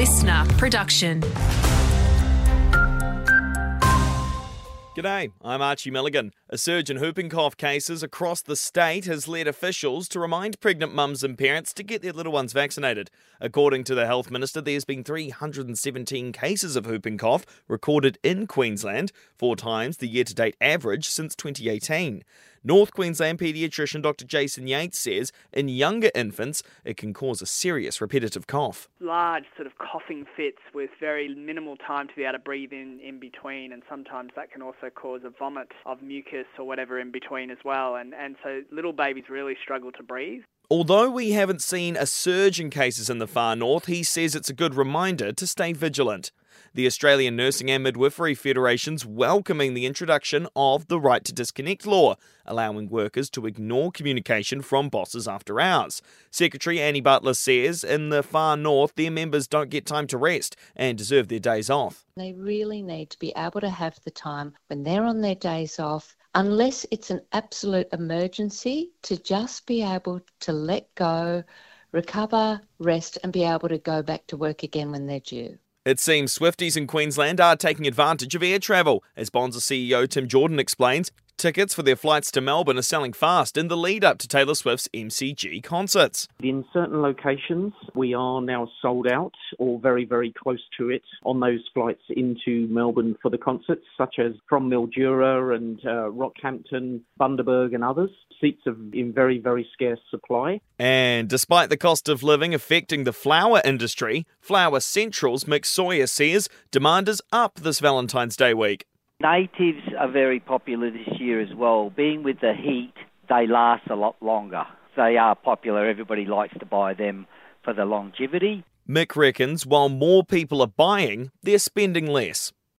listener production. G'day, I'm Archie Milligan. A surge in whooping cough cases across the state has led officials to remind pregnant mums and parents to get their little ones vaccinated. According to the Health Minister, there's been 317 cases of whooping cough recorded in Queensland, four times the year to date average since 2018. North Queensland paediatrician Dr. Jason Yates says in younger infants, it can cause a serious repetitive cough. Large sort of coughing fits with very minimal time to be able to breathe in in between, and sometimes that can also cause a vomit of mucus or whatever in between as well. And, and so little babies really struggle to breathe. Although we haven't seen a surge in cases in the far north, he says it's a good reminder to stay vigilant. The Australian Nursing and Midwifery Federation's welcoming the introduction of the Right to Disconnect law, allowing workers to ignore communication from bosses after hours. Secretary Annie Butler says in the far north, their members don't get time to rest and deserve their days off. They really need to be able to have the time when they're on their days off unless it's an absolute emergency, to just be able to let go, recover, rest, and be able to go back to work again when they're due. It seems Swifties in Queensland are taking advantage of air travel. As Bonza CEO Tim Jordan explains, Tickets for their flights to Melbourne are selling fast in the lead up to Taylor Swift's MCG concerts. In certain locations, we are now sold out or very, very close to it on those flights into Melbourne for the concerts, such as from Mildura and uh, Rockhampton, Bundaberg, and others. Seats are in very, very scarce supply. And despite the cost of living affecting the flower industry, Flower Central's Mick Sawyer says demand is up this Valentine's Day week. Natives are very popular this year as well. Being with the heat, they last a lot longer. They are popular. Everybody likes to buy them for the longevity. Mick reckons while more people are buying, they're spending less.